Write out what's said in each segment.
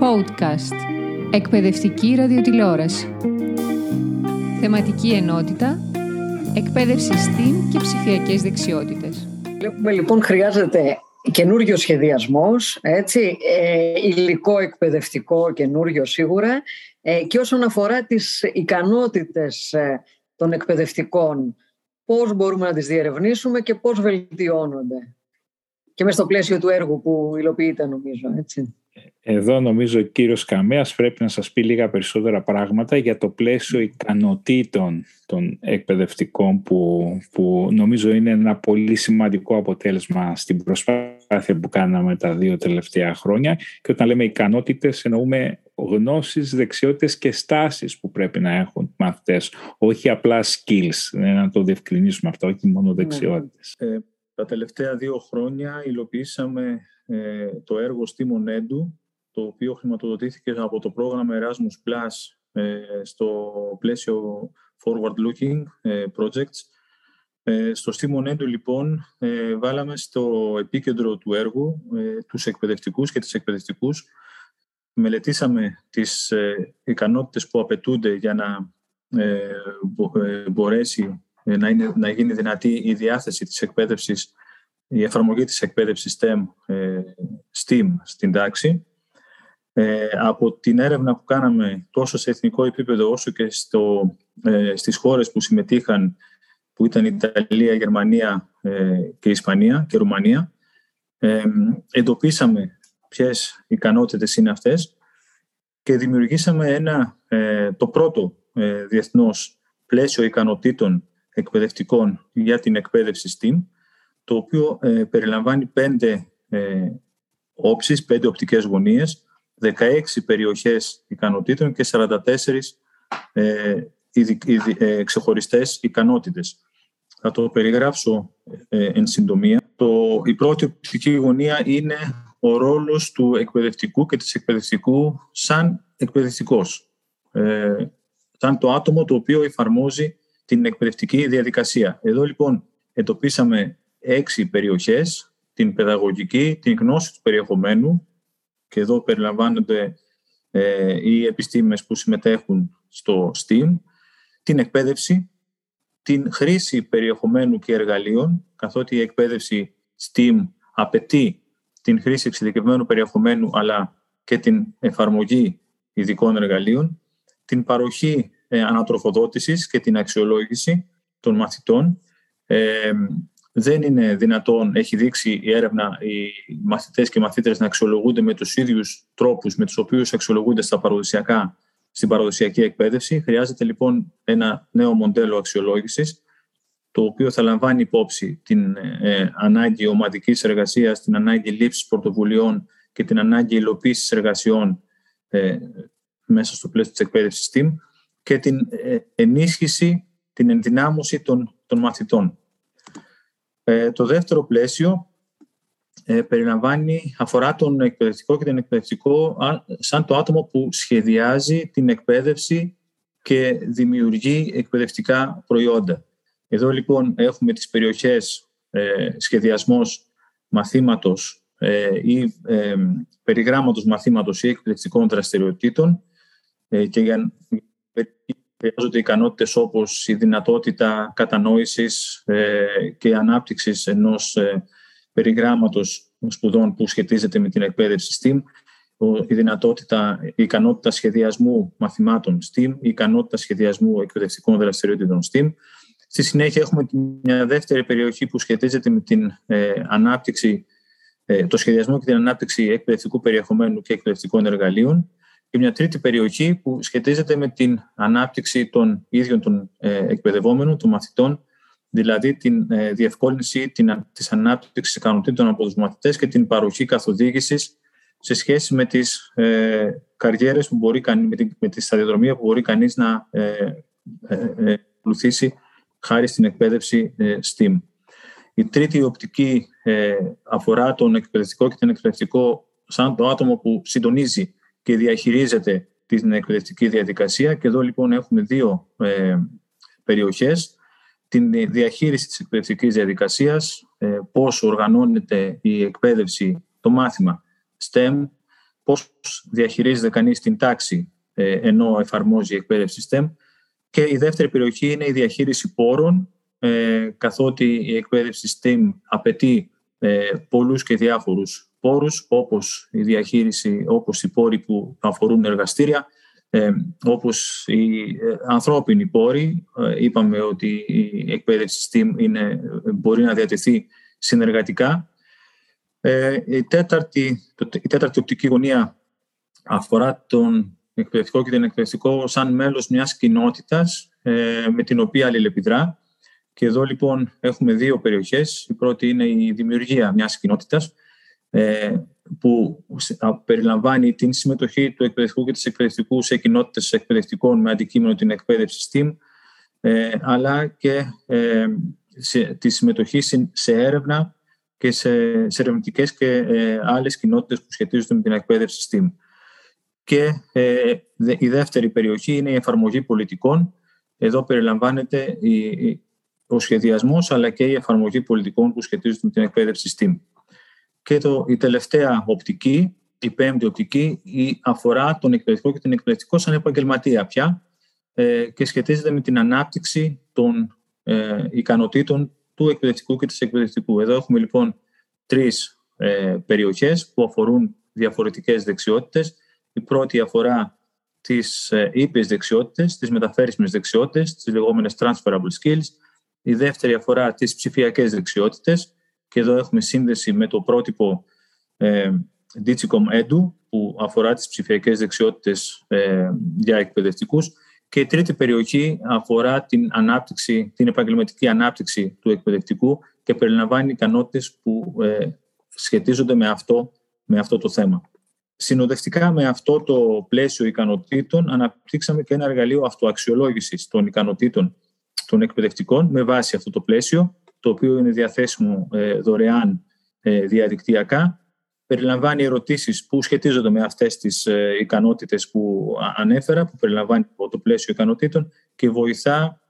Podcast. Εκπαιδευτική ραδιοτηλεόραση. Θεματική ενότητα. Εκπαίδευση STEAM και ψηφιακές δεξιότητες. Βλέπουμε λοιπόν χρειάζεται καινούριο σχεδιασμός, έτσι, ε, υλικό εκπαιδευτικό καινούριο σίγουρα ε, και όσον αφορά τις ικανότητες ε, των εκπαιδευτικών, πώς μπορούμε να τις διερευνήσουμε και πώς βελτιώνονται. Και μέσα στο πλαίσιο του έργου που υλοποιείται νομίζω, έτσι. Εδώ νομίζω ο κύριος Καμέας πρέπει να σας πει λίγα περισσότερα πράγματα για το πλαίσιο ικανοτήτων των εκπαιδευτικών που, που νομίζω είναι ένα πολύ σημαντικό αποτέλεσμα στην προσπάθεια που κάναμε τα δύο τελευταία χρόνια και όταν λέμε ικανότητες εννοούμε γνώσεις, δεξιότητες και στάσεις που πρέπει να έχουν μαθητές, όχι απλά skills, να το διευκρινίσουμε αυτό, όχι μόνο ναι. δεξιότητες. Ε, τα τελευταία δύο χρόνια υλοποιήσαμε ε, το έργο Steam Edu, το οποίο χρηματοδοτήθηκε από το πρόγραμμα Erasmus Plus ε, στο πλαίσιο Forward Looking ε, Projects. Στο Steam Edu, λοιπόν, βάλαμε στο επίκεντρο του έργου τους εκπαιδευτικούς και τις εκπαιδευτικούς. Μελετήσαμε τις ικανότητες που απαιτούνται για να μπορέσει να, είναι, να γίνει δυνατή η διάθεση της εκπαίδευσης η εφαρμογή της εκπαίδευσης STEM, ε, STEAM στην τάξη. Ε, από την έρευνα που κάναμε τόσο σε εθνικό επίπεδο όσο και στο, ε, στις χώρες που συμμετείχαν που ήταν Ιταλία, Γερμανία και Ισπανία και Ρουμανία εντοπίσαμε ποιες ικανότητες είναι αυτές και δημιουργήσαμε ένα, το πρώτο διεθνώς πλαίσιο ικανοτήτων εκπαιδευτικών για την εκπαίδευση STEAM το οποίο ε, περιλαμβάνει πέντε ε, όψεις, πέντε οπτικές γωνίες, 16 περιοχές ικανοτήτων και 44 ε, ε, ξεχωριστές ικανότητες. Θα το περιγράψω ε, εν συντομία. Το, η πρώτη οπτική γωνία είναι ο ρόλος του εκπαιδευτικού και της εκπαιδευτικού σαν εκπαιδευτικός. Ε, σαν το άτομο το οποίο εφαρμόζει την εκπαιδευτική διαδικασία. Εδώ λοιπόν εντοπίσαμε έξι περιοχές, την παιδαγωγική, την γνώση του περιεχομένου και εδώ περιλαμβάνονται ε, οι επιστήμες που συμμετέχουν στο STEAM, την εκπαίδευση, την χρήση περιεχομένου και εργαλείων, καθότι η εκπαίδευση STEAM απαιτεί την χρήση εξειδικευμένου περιεχομένου αλλά και την εφαρμογή ειδικών εργαλείων, την παροχή ε, ανατροφοδότησης και την αξιολόγηση των μαθητών, ε, δεν είναι δυνατόν, έχει δείξει η έρευνα, οι μαθητές και οι μαθήτρες να αξιολογούνται με τους ίδιους τρόπους με τους οποίους αξιολογούνται στα παραδοσιακά, στην παραδοσιακή εκπαίδευση. Χρειάζεται λοιπόν ένα νέο μοντέλο αξιολόγησης, το οποίο θα λαμβάνει υπόψη την ε, ανάγκη ομαδικής εργασίας, την ανάγκη λήψης πρωτοβουλειών και την ανάγκη υλοποίησης εργασιών ε, μέσα στο πλαίσιο της εκπαίδευσης STEAM και την ε, ενίσχυση, την ενδυνάμωση των, των μαθητών. Ε, το δεύτερο πλαίσιο ε, περιλαμβάνει, αφορά τον εκπαιδευτικό και τον εκπαιδευτικό σαν το άτομο που σχεδιάζει την εκπαίδευση και δημιουργεί εκπαιδευτικά προϊόντα. Εδώ λοιπόν έχουμε τις περιοχές ε, σχεδιασμός μαθήματος ε, ή ε, περιγράμματος μαθήματος ή εκπαιδευτικών δραστηριοτήτων ε, και για χρειάζονται ικανότητες όπως η δυνατότητα κατανόησης ε, και ανάπτυξης ενός ε, περιγράμματος σπουδών που σχετίζεται με την εκπαίδευση STEAM, η δυνατότητα, η ικανότητα σχεδιασμού μαθημάτων STEAM, η ικανότητα σχεδιασμού εκπαιδευτικών δραστηριότητων STEAM. Στη συνέχεια έχουμε μια δεύτερη περιοχή που σχετίζεται με την ε, ανάπτυξη, το σχεδιασμό και την ανάπτυξη εκπαιδευτικού περιεχομένου και εκπαιδευτικών εργαλείων και μια τρίτη περιοχή που σχετίζεται με την ανάπτυξη των ίδιων των ε, εκπαιδευόμενων, των μαθητών, δηλαδή την ε, διευκόλυνση της ανάπτυξης ικανοτήτων από τους μαθητές και την παροχή καθοδήγησης σε σχέση με τις ε, καριέρες που μπορεί, με, τη, με τη σταδιοδρομία που μπορεί κανείς να ακολουθήσει χάρη στην εκπαίδευση STEAM. Η τρίτη οπτική αφορά τον εκπαιδευτικό και τον εκπαιδευτικό σαν το άτομο που συντονίζει και διαχειρίζεται την εκπαιδευτική διαδικασία. Και εδώ λοιπόν έχουμε δύο ε, περιοχές. Την διαχείριση της εκπαιδευτικής διαδικασίας, ε, πώς οργανώνεται η εκπαίδευση το μάθημα STEM, πώς διαχειρίζεται κανείς την τάξη ε, ενώ εφαρμόζει η εκπαίδευση STEM και η δεύτερη περιοχή είναι η διαχείριση πόρων ε, καθότι η εκπαίδευση STEM απαιτεί ε, πολλούς και διάφορους πόρους όπως η διαχείριση, όπως οι πόροι που αφορούν εργαστήρια, ε, όπως οι ε, ανθρώπινοι πόροι. Ε, είπαμε ότι η εκπαίδευση STEAM είναι, μπορεί να διατεθεί συνεργατικά. Ε, η, τέταρτη, η τέταρτη οπτική γωνία αφορά τον εκπαιδευτικό και την εκπαιδευτικό σαν μέλος μιας κοινότητας ε, με την οποία αλληλεπιδρά. Και εδώ λοιπόν έχουμε δύο περιοχές. Η πρώτη είναι η δημιουργία μιας κοινότητας ε, που περιλαμβάνει την συμμετοχή του εκπαιδευτικού και της εκπαιδευτικού σε κοινότητες εκπαιδευτικών με αντικείμενο την εκπαίδευση STEAM, ε, αλλά και ε, τη συμμετοχή σε έρευνα και σε, σε ερευνητικές και ε, άλλες κοινότητες που σχετίζονται με την εκπαίδευση STEAM. Και ε, η δεύτερη περιοχή είναι η εφαρμογή πολιτικών. Εδώ περιλαμβάνεται η, ο σχεδιασμός αλλά και η εφαρμογή πολιτικών που σχετίζονται με την εκπαίδευση STEAM. Και το, η τελευταία οπτική, η πέμπτη οπτική, η αφορά τον εκπαιδευτικό και την εκπαιδευτικό σαν επαγγελματία πια ε, και σχετίζεται με την ανάπτυξη των ε, ικανοτήτων του εκπαιδευτικού και της εκπαιδευτικού. Εδώ έχουμε λοιπόν τρεις ε, περιοχές που αφορούν διαφορετικές δεξιότητες. Η πρώτη αφορά τις ε, ήπιες δεξιότητες, τις μεταφέρισμες δεξιότητες, τις λεγόμενες transferable skills. Η δεύτερη αφορά τις ψηφιακές δεξιότητες και εδώ έχουμε σύνδεση με το πρότυπο ε, Digicom Edu που αφορά τις ψηφιακές δεξιότητες ε, για εκπαιδευτικούς και η τρίτη περιοχή αφορά την, ανάπτυξη, την επαγγελματική ανάπτυξη του εκπαιδευτικού και περιλαμβάνει ικανότητες που ε, σχετίζονται με αυτό, με αυτό το θέμα. Συνοδευτικά με αυτό το πλαίσιο ικανοτήτων αναπτύξαμε και ένα εργαλείο αυτοαξιολόγησης των ικανοτήτων των εκπαιδευτικών με βάση αυτό το πλαίσιο το οποίο είναι διαθέσιμο ε, δωρεάν ε, διαδικτυακά. Περιλαμβάνει ερωτήσεις που σχετίζονται με αυτές τις ε, ικανότητες που ανέφερα, που περιλαμβάνει το πλαίσιο ικανοτήτων και βοηθά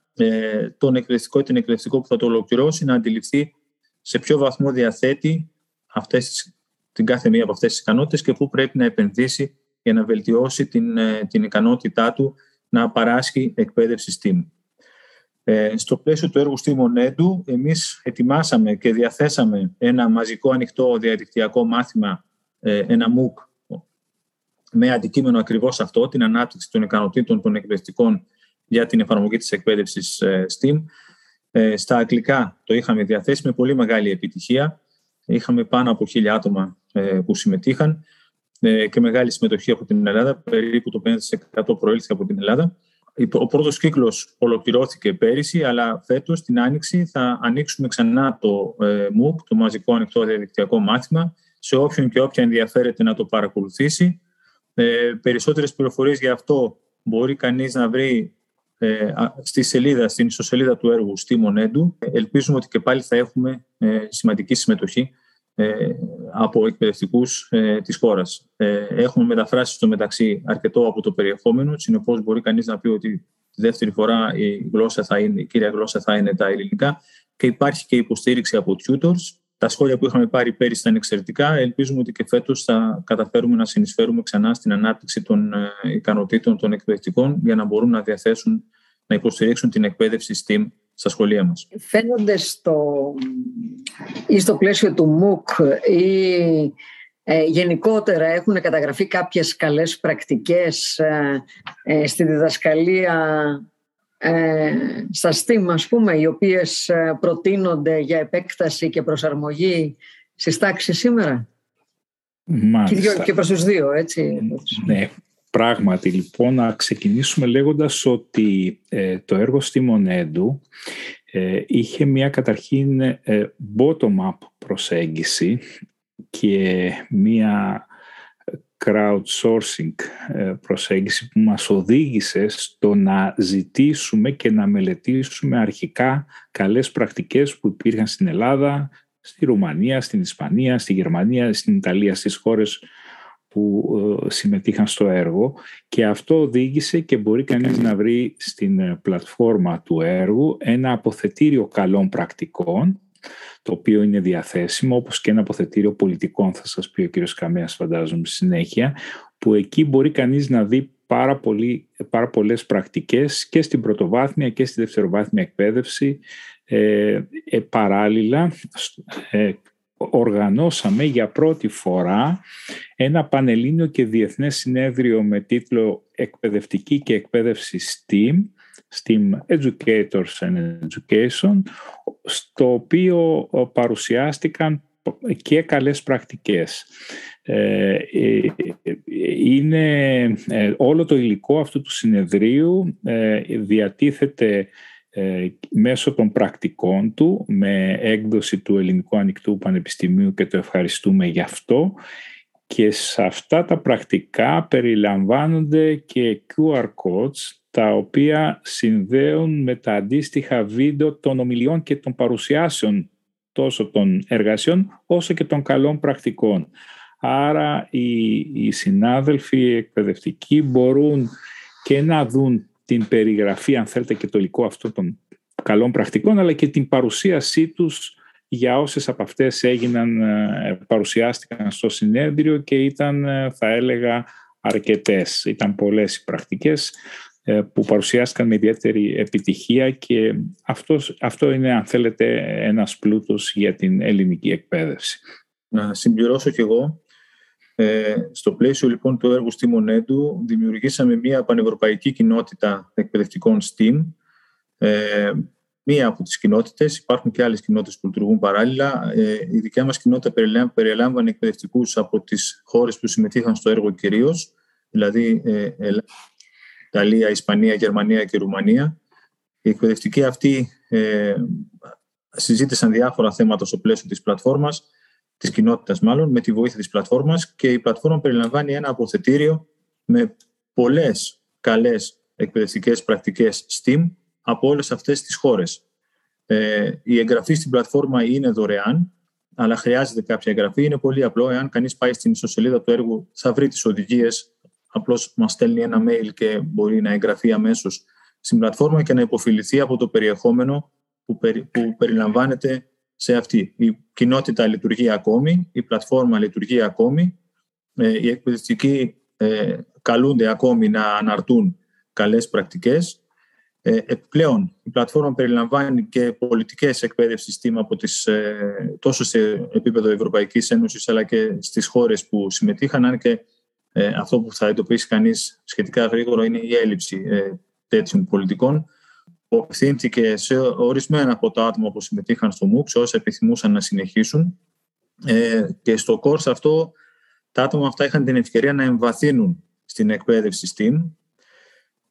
τον εκπαιδευτικό ή την εκπαιδευτικό που θα το ολοκληρώσει να αντιληφθεί σε ποιο βαθμό διαθέτει αυτές, την κάθε μία από αυτές τις ικανότητες και πού πρέπει να επενδύσει για να βελτιώσει την, την ικανότητά του να παράσχει εκπαίδευση STEAM. Ε, στο πλαίσιο του έργου στη Μονέντου, εμείς ετοιμάσαμε και διαθέσαμε ένα μαζικό ανοιχτό διαδικτυακό μάθημα, ε, ένα MOOC, με αντικείμενο ακριβώς αυτό, την ανάπτυξη των ικανοτήτων των εκπαιδευτικών για την εφαρμογή της εκπαίδευσης ε, STEAM. Στα αγγλικά το είχαμε διαθέσει με πολύ μεγάλη επιτυχία. Είχαμε πάνω από χίλια άτομα που συμμετείχαν και μεγάλη συμμετοχή από την Ελλάδα. Περίπου το 5% προήλθε από την Ελλάδα. Ο πρώτος κύκλος ολοκληρώθηκε πέρυσι, αλλά φέτος την Άνοιξη θα ανοίξουμε ξανά το ε, MOOC, το Μαζικό Ανοιχτό Διαδικτυακό Μάθημα, σε όποιον και όποια ενδιαφέρεται να το παρακολουθήσει. Ε, περισσότερες πληροφορίες για αυτό μπορεί κανείς να βρει ε, στη σελίδα, στην ισοσελίδα του έργου στη Μονέντου. Ελπίζουμε ότι και πάλι θα έχουμε ε, σημαντική συμμετοχή ε, από εκπαιδευτικούς ε, της χώρας. Ε, έχουμε μεταφράσει στο μεταξύ αρκετό από το περιεχόμενο, συνεπώς μπορεί κανείς να πει ότι τη δεύτερη φορά η, γλώσσα θα είναι, η κύρια γλώσσα θα είναι τα ελληνικά και υπάρχει και υποστήριξη από tutors. Τα σχόλια που είχαμε πάρει πέρυσι ήταν εξαιρετικά. Ελπίζουμε ότι και φέτος θα καταφέρουμε να συνεισφέρουμε ξανά στην ανάπτυξη των ικανοτήτων των εκπαιδευτικών για να μπορούν να διαθέσουν, να υποστηρίξουν την εκπαίδευση STEAM στα σχολεία μας. Φαίνονται στο, ή στο πλαίσιο του MOOC ή ε, γενικότερα έχουν καταγραφεί κάποιες καλές πρακτικές ε, ε, στη διδασκαλία ε, στα STEAM ας πούμε οι οποίες προτείνονται για επέκταση και προσαρμογή στις τάξεις σήμερα; Μάλιστα. Και, και προς τους δύο έτσι. Ναι, Πράγματι, λοιπόν, να ξεκινήσουμε λέγοντας ότι ε, το έργο στη Μονέντου ε, είχε μια καταρχήν ε, bottom-up προσέγγιση και μια crowdsourcing προσέγγιση που μας οδήγησε στο να ζητήσουμε και να μελετήσουμε αρχικά καλές πρακτικές που υπήρχαν στην Ελλάδα, στη Ρουμανία, στην Ισπανία, στη Γερμανία, στην Ιταλία, στις χώρες που ε, συμμετείχαν στο έργο και αυτό οδήγησε και μπορεί κανείς να βρει στην ε, πλατφόρμα του έργου ένα αποθετήριο καλών πρακτικών το οποίο είναι διαθέσιμο, όπως και ένα αποθετήριο πολιτικών, θα σας πει ο κύριος Καμέας φαντάζομαι συνέχεια, που εκεί μπορεί κανείς να δει πάρα, πολύ, πάρα πολλές πρακτικές και στην πρωτοβάθμια και στη δευτεροβάθμια εκπαίδευση ε, ε παράλληλα ε, οργανώσαμε για πρώτη φορά ένα πανελλήνιο και διεθνές συνέδριο με τίτλο «Εκπαιδευτική και εκπαίδευση STEAM», STEAM Educators and Education, στο οποίο παρουσιάστηκαν και καλές πρακτικές. Ε, ε, είναι όλο το υλικό αυτού του συνεδρίου διατίθεται ε, μέσω των πρακτικών του με έκδοση του Ελληνικού Ανοιχτού Πανεπιστημίου και το ευχαριστούμε γι' αυτό και σε αυτά τα πρακτικά περιλαμβάνονται και QR codes τα οποία συνδέουν με τα αντίστοιχα βίντεο των ομιλιών και των παρουσιάσεων τόσο των εργασιών όσο και των καλών πρακτικών. Άρα οι, οι συνάδελφοι εκπαιδευτικοί μπορούν και να δουν την περιγραφή, αν θέλετε, και το υλικό αυτών των καλών πρακτικών, αλλά και την παρουσίασή τους για όσες από αυτές έγιναν, ε, παρουσιάστηκαν στο συνέδριο και ήταν, ε, θα έλεγα, αρκετές. Ήταν πολλές οι πρακτικές ε, που παρουσιάστηκαν με ιδιαίτερη επιτυχία και αυτός, αυτό είναι, αν θέλετε, ένας πλούτος για την ελληνική εκπαίδευση. Να συμπληρώσω κι εγώ ε, στο πλαίσιο λοιπόν του έργου STEAM Monedου δημιουργήσαμε μια πανευρωπαϊκή κοινότητα εκπαιδευτικών STEAM. Ε, μία από τις κοινότητες, υπάρχουν και άλλες κοινότητες που λειτουργούν παράλληλα. Ε, η δικιά μας κοινότητα περιλάμβανε εκπαιδευτικούς από τις χώρες που συμμετείχαν στο έργο κυρίως, δηλαδή ε, Ιταλία, Ισπανία, Γερμανία και Ρουμανία. Οι εκπαιδευτικοί αυτοί ε, συζήτησαν διάφορα θέματα στο πλαίσιο της πλατφόρμας της κοινότητας μάλλον, με τη βοήθεια της πλατφόρμας και η πλατφόρμα περιλαμβάνει ένα αποθετήριο με πολλές καλές εκπαιδευτικές πρακτικές STEAM από όλες αυτές τις χώρες. Ε, η εγγραφή στην πλατφόρμα είναι δωρεάν, αλλά χρειάζεται κάποια εγγραφή. Είναι πολύ απλό. Εάν κανείς πάει στην ιστοσελίδα του έργου, θα βρει τις οδηγίες. Απλώς μας στέλνει ένα mail και μπορεί να εγγραφεί αμέσως στην πλατφόρμα και να υποφιληθεί από το περιεχόμενο που, που περιλαμβάνεται σε αυτή. Η κοινότητα λειτουργεί ακόμη, η πλατφόρμα λειτουργεί ακόμη, ε, οι εκπαιδευτικοί ε, καλούνται ακόμη να αναρτούν καλές πρακτικές. Ε, επιπλέον, η πλατφόρμα περιλαμβάνει και πολιτικές εκπαίδευση STEAM από τις, τόσο σε επίπεδο Ευρωπαϊκής Ένωσης αλλά και στις χώρες που συμμετείχαν, αν και αυτό που θα εντοπίσει κανείς σχετικά γρήγορα είναι η έλλειψη τέτοιων πολιτικών απευθύνθηκε σε ορισμένα από τα άτομα που συμμετείχαν στο MOOC, όσα επιθυμούσαν να συνεχίσουν. Ε, και στο course αυτό, τα άτομα αυτά είχαν την ευκαιρία να εμβαθύνουν στην εκπαίδευση STEAM.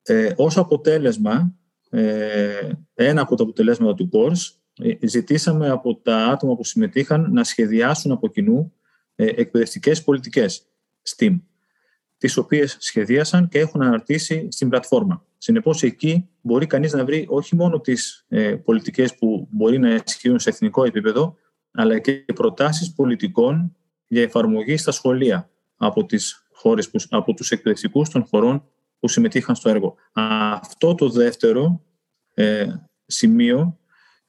Ε, ως αποτέλεσμα, ε, ένα από τα αποτελέσματα του course, ε, ζητήσαμε από τα άτομα που συμμετείχαν να σχεδιάσουν από κοινού ε, εκπαιδευτικές πολιτικές STEAM, τις οποίες σχεδίασαν και έχουν αναρτήσει στην πλατφόρμα. Συνεπώς, εκεί μπορεί κανείς να βρει όχι μόνο τις ε, πολιτικές που μπορεί να ισχύουν σε εθνικό επίπεδο, αλλά και προτάσεις πολιτικών για εφαρμογή στα σχολεία από τις χώρες, που, από τους εκπαιδευτικούς των χωρών που συμμετείχαν στο έργο. Αυτό το δεύτερο ε, σημείο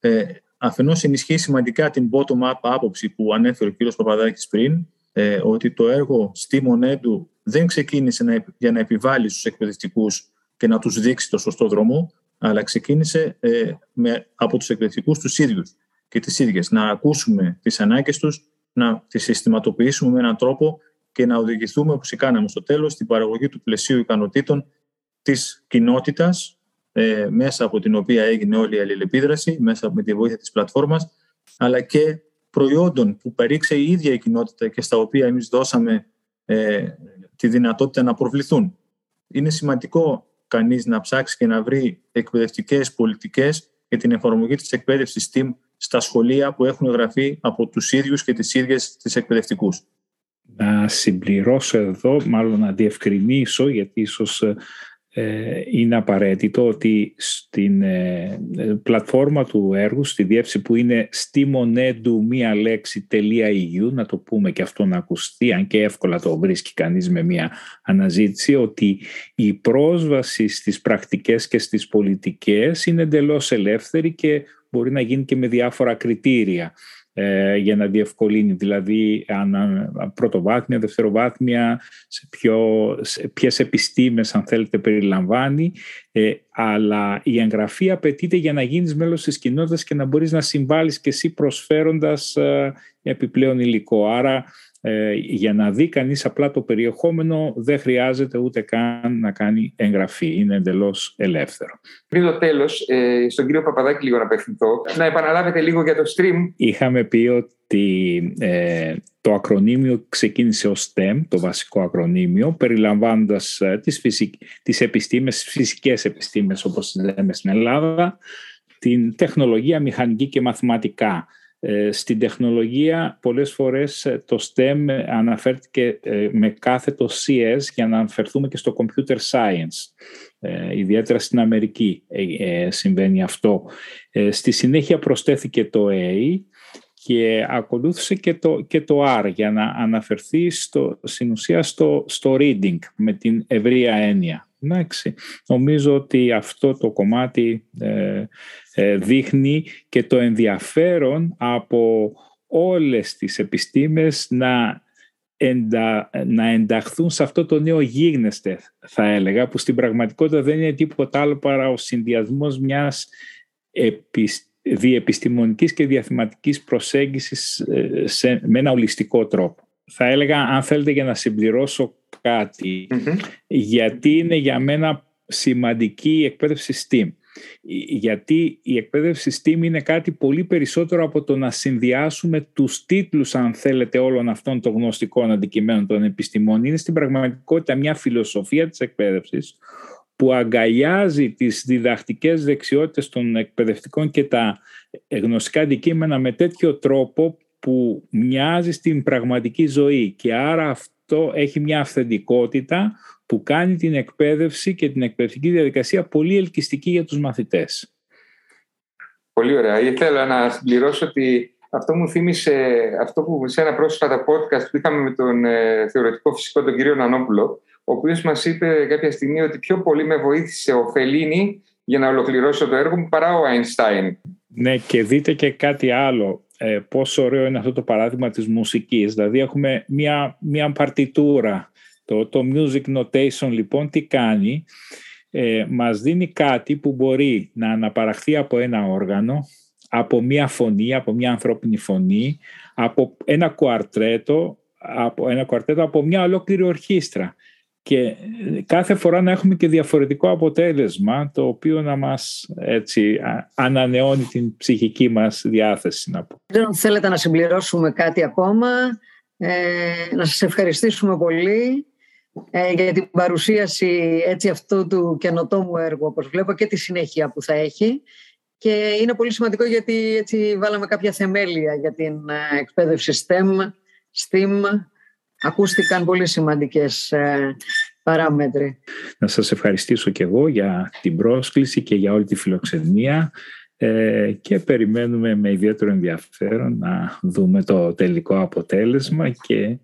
ε, αφενός ενισχύει σημαντικά την bottom-up άποψη που ανέφερε ο κ. Παπαδάκης πριν, ε, ότι το έργο στη Μονέντου δεν ξεκίνησε να, για να επιβάλλει στους εκπαιδευτικούς και να τους δείξει το σωστό δρόμο, αλλά ξεκίνησε ε, με, από τους εκπαιδευτικούς τους ίδιους και τις ίδιες. Να ακούσουμε τις ανάγκες τους, να τις συστηματοποιήσουμε με έναν τρόπο και να οδηγηθούμε, όπως κάναμε στο τέλος, στην παραγωγή του πλαισίου ικανοτήτων της κοινότητας, ε, μέσα από την οποία έγινε όλη η αλληλεπίδραση, μέσα από τη βοήθεια της πλατφόρμας, αλλά και προϊόντων που παρήξε η ίδια η κοινότητα και στα οποία εμείς δώσαμε ε, τη δυνατότητα να προβληθούν. Είναι σημαντικό κανείς να ψάξει και να βρει εκπαιδευτικές πολιτικές για την εφαρμογή της εκπαίδευσης STEAM στα σχολεία που έχουν γραφεί από τους ίδιους και τις ίδιες τις εκπαιδευτικούς. Να συμπληρώσω εδώ, μάλλον να διευκρινίσω, γιατί ίσως ε, είναι απαραίτητο ότι στην ε, πλατφόρμα του έργου, στη διεύθυνση που είναι stimonedou μία λέξη .eu, να το πούμε και αυτό να ακουστεί, αν και εύκολα το βρίσκει κανείς με μία αναζήτηση, ότι η πρόσβαση στις πρακτικές και στις πολιτικές είναι εντελώς ελεύθερη και μπορεί να γίνει και με διάφορα κριτήρια. ε, για να διευκολύνει, δηλαδή αν, πρωτοβάθμια, δευτεροβάθμια, σε, ποιο, σε ποιες επιστήμες αν θέλετε περιλαμβάνει, ε, αλλά η εγγραφή απαιτείται για να γίνεις μέλος της κοινότητας και να μπορείς να συμβάλλεις και εσύ προσφέροντας ε, επιπλέον υλικό. Άρα ε, για να δει κανείς απλά το περιεχόμενο δεν χρειάζεται ούτε καν να κάνει εγγραφή. Είναι εντελώς ελεύθερο. Πριν το τέλος, ε, στον κύριο Παπαδάκη λίγο να απευθυνθώ, να επαναλάβετε λίγο για το stream. Είχαμε πει ότι ε, το ακρονίμιο ξεκίνησε ως STEM, το βασικό ακρονίμιο, περιλαμβάνοντας τις, φυσικ... τις επιστήμες, φυσικές επιστήμες όπως λέμε στην Ελλάδα, την τεχνολογία, μηχανική και μαθηματικά ε, στην τεχνολογία πολλές φορές ε, το STEM αναφέρθηκε ε, με κάθετο CS για να αναφερθούμε και στο computer science. Ιδιαίτερα στην Αμερική συμβαίνει αυτό. Στη συνέχεια προσθέθηκε το A και ακολούθησε και το, και το R για να αναφερθεί στο, στην ουσία στο, στο reading με την ευρεία έννοια. Εντάξει. Νομίζω ότι αυτό το κομμάτι ε, ε, δείχνει και το ενδιαφέρον από όλες τις επιστήμες να, εντα, να ενταχθούν σε αυτό το νέο γίγνεσθε θα έλεγα που στην πραγματικότητα δεν είναι τίποτα άλλο παρά ο συνδυασμός μιας διεπιστημονικής και διαθηματικής προσέγγισης ε, σε, με ένα ολιστικό τρόπο. Θα έλεγα αν θέλετε για να συμπληρώσω κατι γιατί είναι για μένα σημαντική η εκπαίδευση STEAM. Γιατί η εκπαίδευση STEAM είναι κάτι πολύ περισσότερο από το να συνδυάσουμε τους τίτλους, αν θέλετε, όλων αυτών των γνωστικών αντικειμένων των επιστημών. Είναι στην πραγματικότητα μια φιλοσοφία της εκπαίδευσης που αγκαλιάζει τις διδακτικές δεξιότητες των εκπαιδευτικών και τα γνωστικά αντικείμενα με τέτοιο τρόπο που μοιάζει στην πραγματική ζωή και άρα αυτό έχει μια αυθεντικότητα που κάνει την εκπαίδευση και την εκπαιδευτική διαδικασία πολύ ελκυστική για τους μαθητές. Πολύ ωραία. Ήθελα να συμπληρώσω ότι αυτό μου θύμισε αυτό που σε ένα πρόσφατα podcast που είχαμε με τον ε, θεωρητικό φυσικό τον κύριο Νανόπουλο, ο οποίο μας είπε κάποια στιγμή ότι πιο πολύ με βοήθησε ο Φελίνη για να ολοκληρώσω το έργο μου παρά ο Αϊνστάιν. Ναι, και δείτε και κάτι άλλο. Ε, πόσο ωραίο είναι αυτό το παράδειγμα της μουσικής. Δηλαδή έχουμε μια, μια παρτιτούρα. Το, το music notation λοιπόν τι κάνει; Ε, μας δίνει κάτι που μπορεί να αναπαραχθεί από ένα όργανο, από μια φωνή, από μια ανθρώπινη φωνή, από ένα κουαρτρέτο, από ένα κουαρτέτο, από μια ολόκληρη ορχήστρα και κάθε φορά να έχουμε και διαφορετικό αποτέλεσμα το οποίο να μας έτσι, ανανεώνει την ψυχική μας διάθεση. Να πω. Δεν θέλετε να συμπληρώσουμε κάτι ακόμα. Ε, να σας ευχαριστήσουμε πολύ ε, για την παρουσίαση έτσι αυτού του καινοτόμου έργου όπως βλέπω και τη συνέχεια που θα έχει. Και είναι πολύ σημαντικό γιατί έτσι βάλαμε κάποια θεμέλια για την ε, εκπαίδευση STEM, STEAM, ακούστηκαν πολύ σημαντικές ε, παράμετροι. Να σας ευχαριστήσω και εγώ για την πρόσκληση και για όλη τη φιλοξενία ε, και περιμένουμε με ιδιαίτερο ενδιαφέρον να δούμε το τελικό αποτέλεσμα και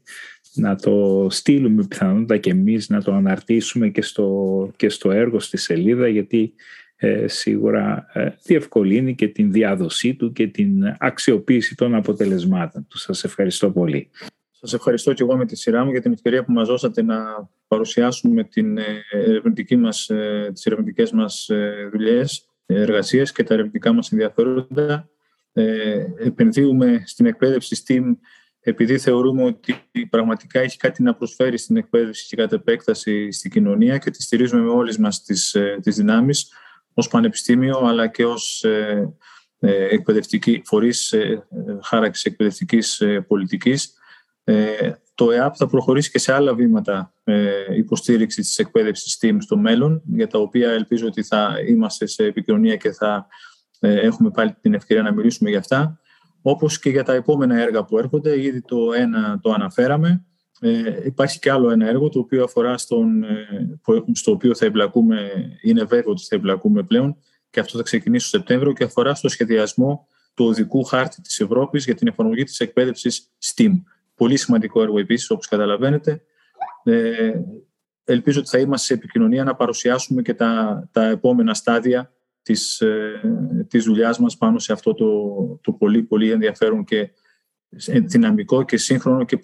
να το στείλουμε πιθανότατα και εμείς να το αναρτήσουμε και στο, και στο έργο στη σελίδα γιατί ε, σίγουρα ε, διευκολύνει και την διάδοσή του και την αξιοποίηση των αποτελεσμάτων του. Σας ευχαριστώ πολύ. Σας ευχαριστώ και εγώ με τη σειρά μου για την ευκαιρία που μας δώσατε να παρουσιάσουμε την ε, ερευνητική μας, ε, τις ερευνητικές μας ε, δουλειές, εργασίες και τα ερευνητικά μας ενδιαφέροντα. επενδύουμε στην εκπαίδευση STEAM επειδή θεωρούμε ότι πραγματικά έχει κάτι να προσφέρει στην εκπαίδευση και κατά επέκταση στην κοινωνία και τη στηρίζουμε με όλες μας τις, τις δυνάμεις ως πανεπιστήμιο αλλά και ως εκπαιδευτική φορείς χάραξης εκπαιδευτικής πολιτικής ε, το ΕΑΠ θα προχωρήσει και σε άλλα βήματα ε, υποστήριξη της εκπαίδευσης STEAM στο μέλλον, για τα οποία ελπίζω ότι θα είμαστε σε επικοινωνία και θα ε, έχουμε πάλι την ευκαιρία να μιλήσουμε για αυτά. Όπως και για τα επόμενα έργα που έρχονται, ήδη το ένα το αναφέραμε. Ε, υπάρχει και άλλο ένα έργο το οποίο αφορά στον, ε, στο οποίο θα εμπλακούμε, είναι βέβαιο ότι θα εμπλακούμε πλέον και αυτό θα ξεκινήσει το Σεπτέμβριο και αφορά στο σχεδιασμό του οδικού χάρτη της Ευρώπης για την εφαρμογή της εκπαίδευσης STEAM. Πολύ σημαντικό έργο επίσης, όπως καταλαβαίνετε. Ε, ελπίζω ότι θα είμαστε σε επικοινωνία να παρουσιάσουμε και τα, τα επόμενα στάδια της, ε, της δουλειάς μας πάνω σε αυτό το, το πολύ πολύ ενδιαφέρον και δυναμικό και σύγχρονο και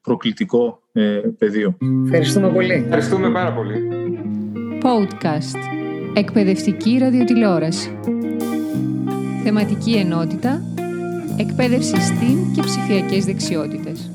προκλητικό ε, πεδίο. Ευχαριστούμε πολύ. Ευχαριστούμε πάρα πολύ. Podcast. Εκπαιδευτική ραδιοτηλεόραση. Θεματική ενότητα. Εκπαίδευση STEAM και ψηφιακές δεξιότητες.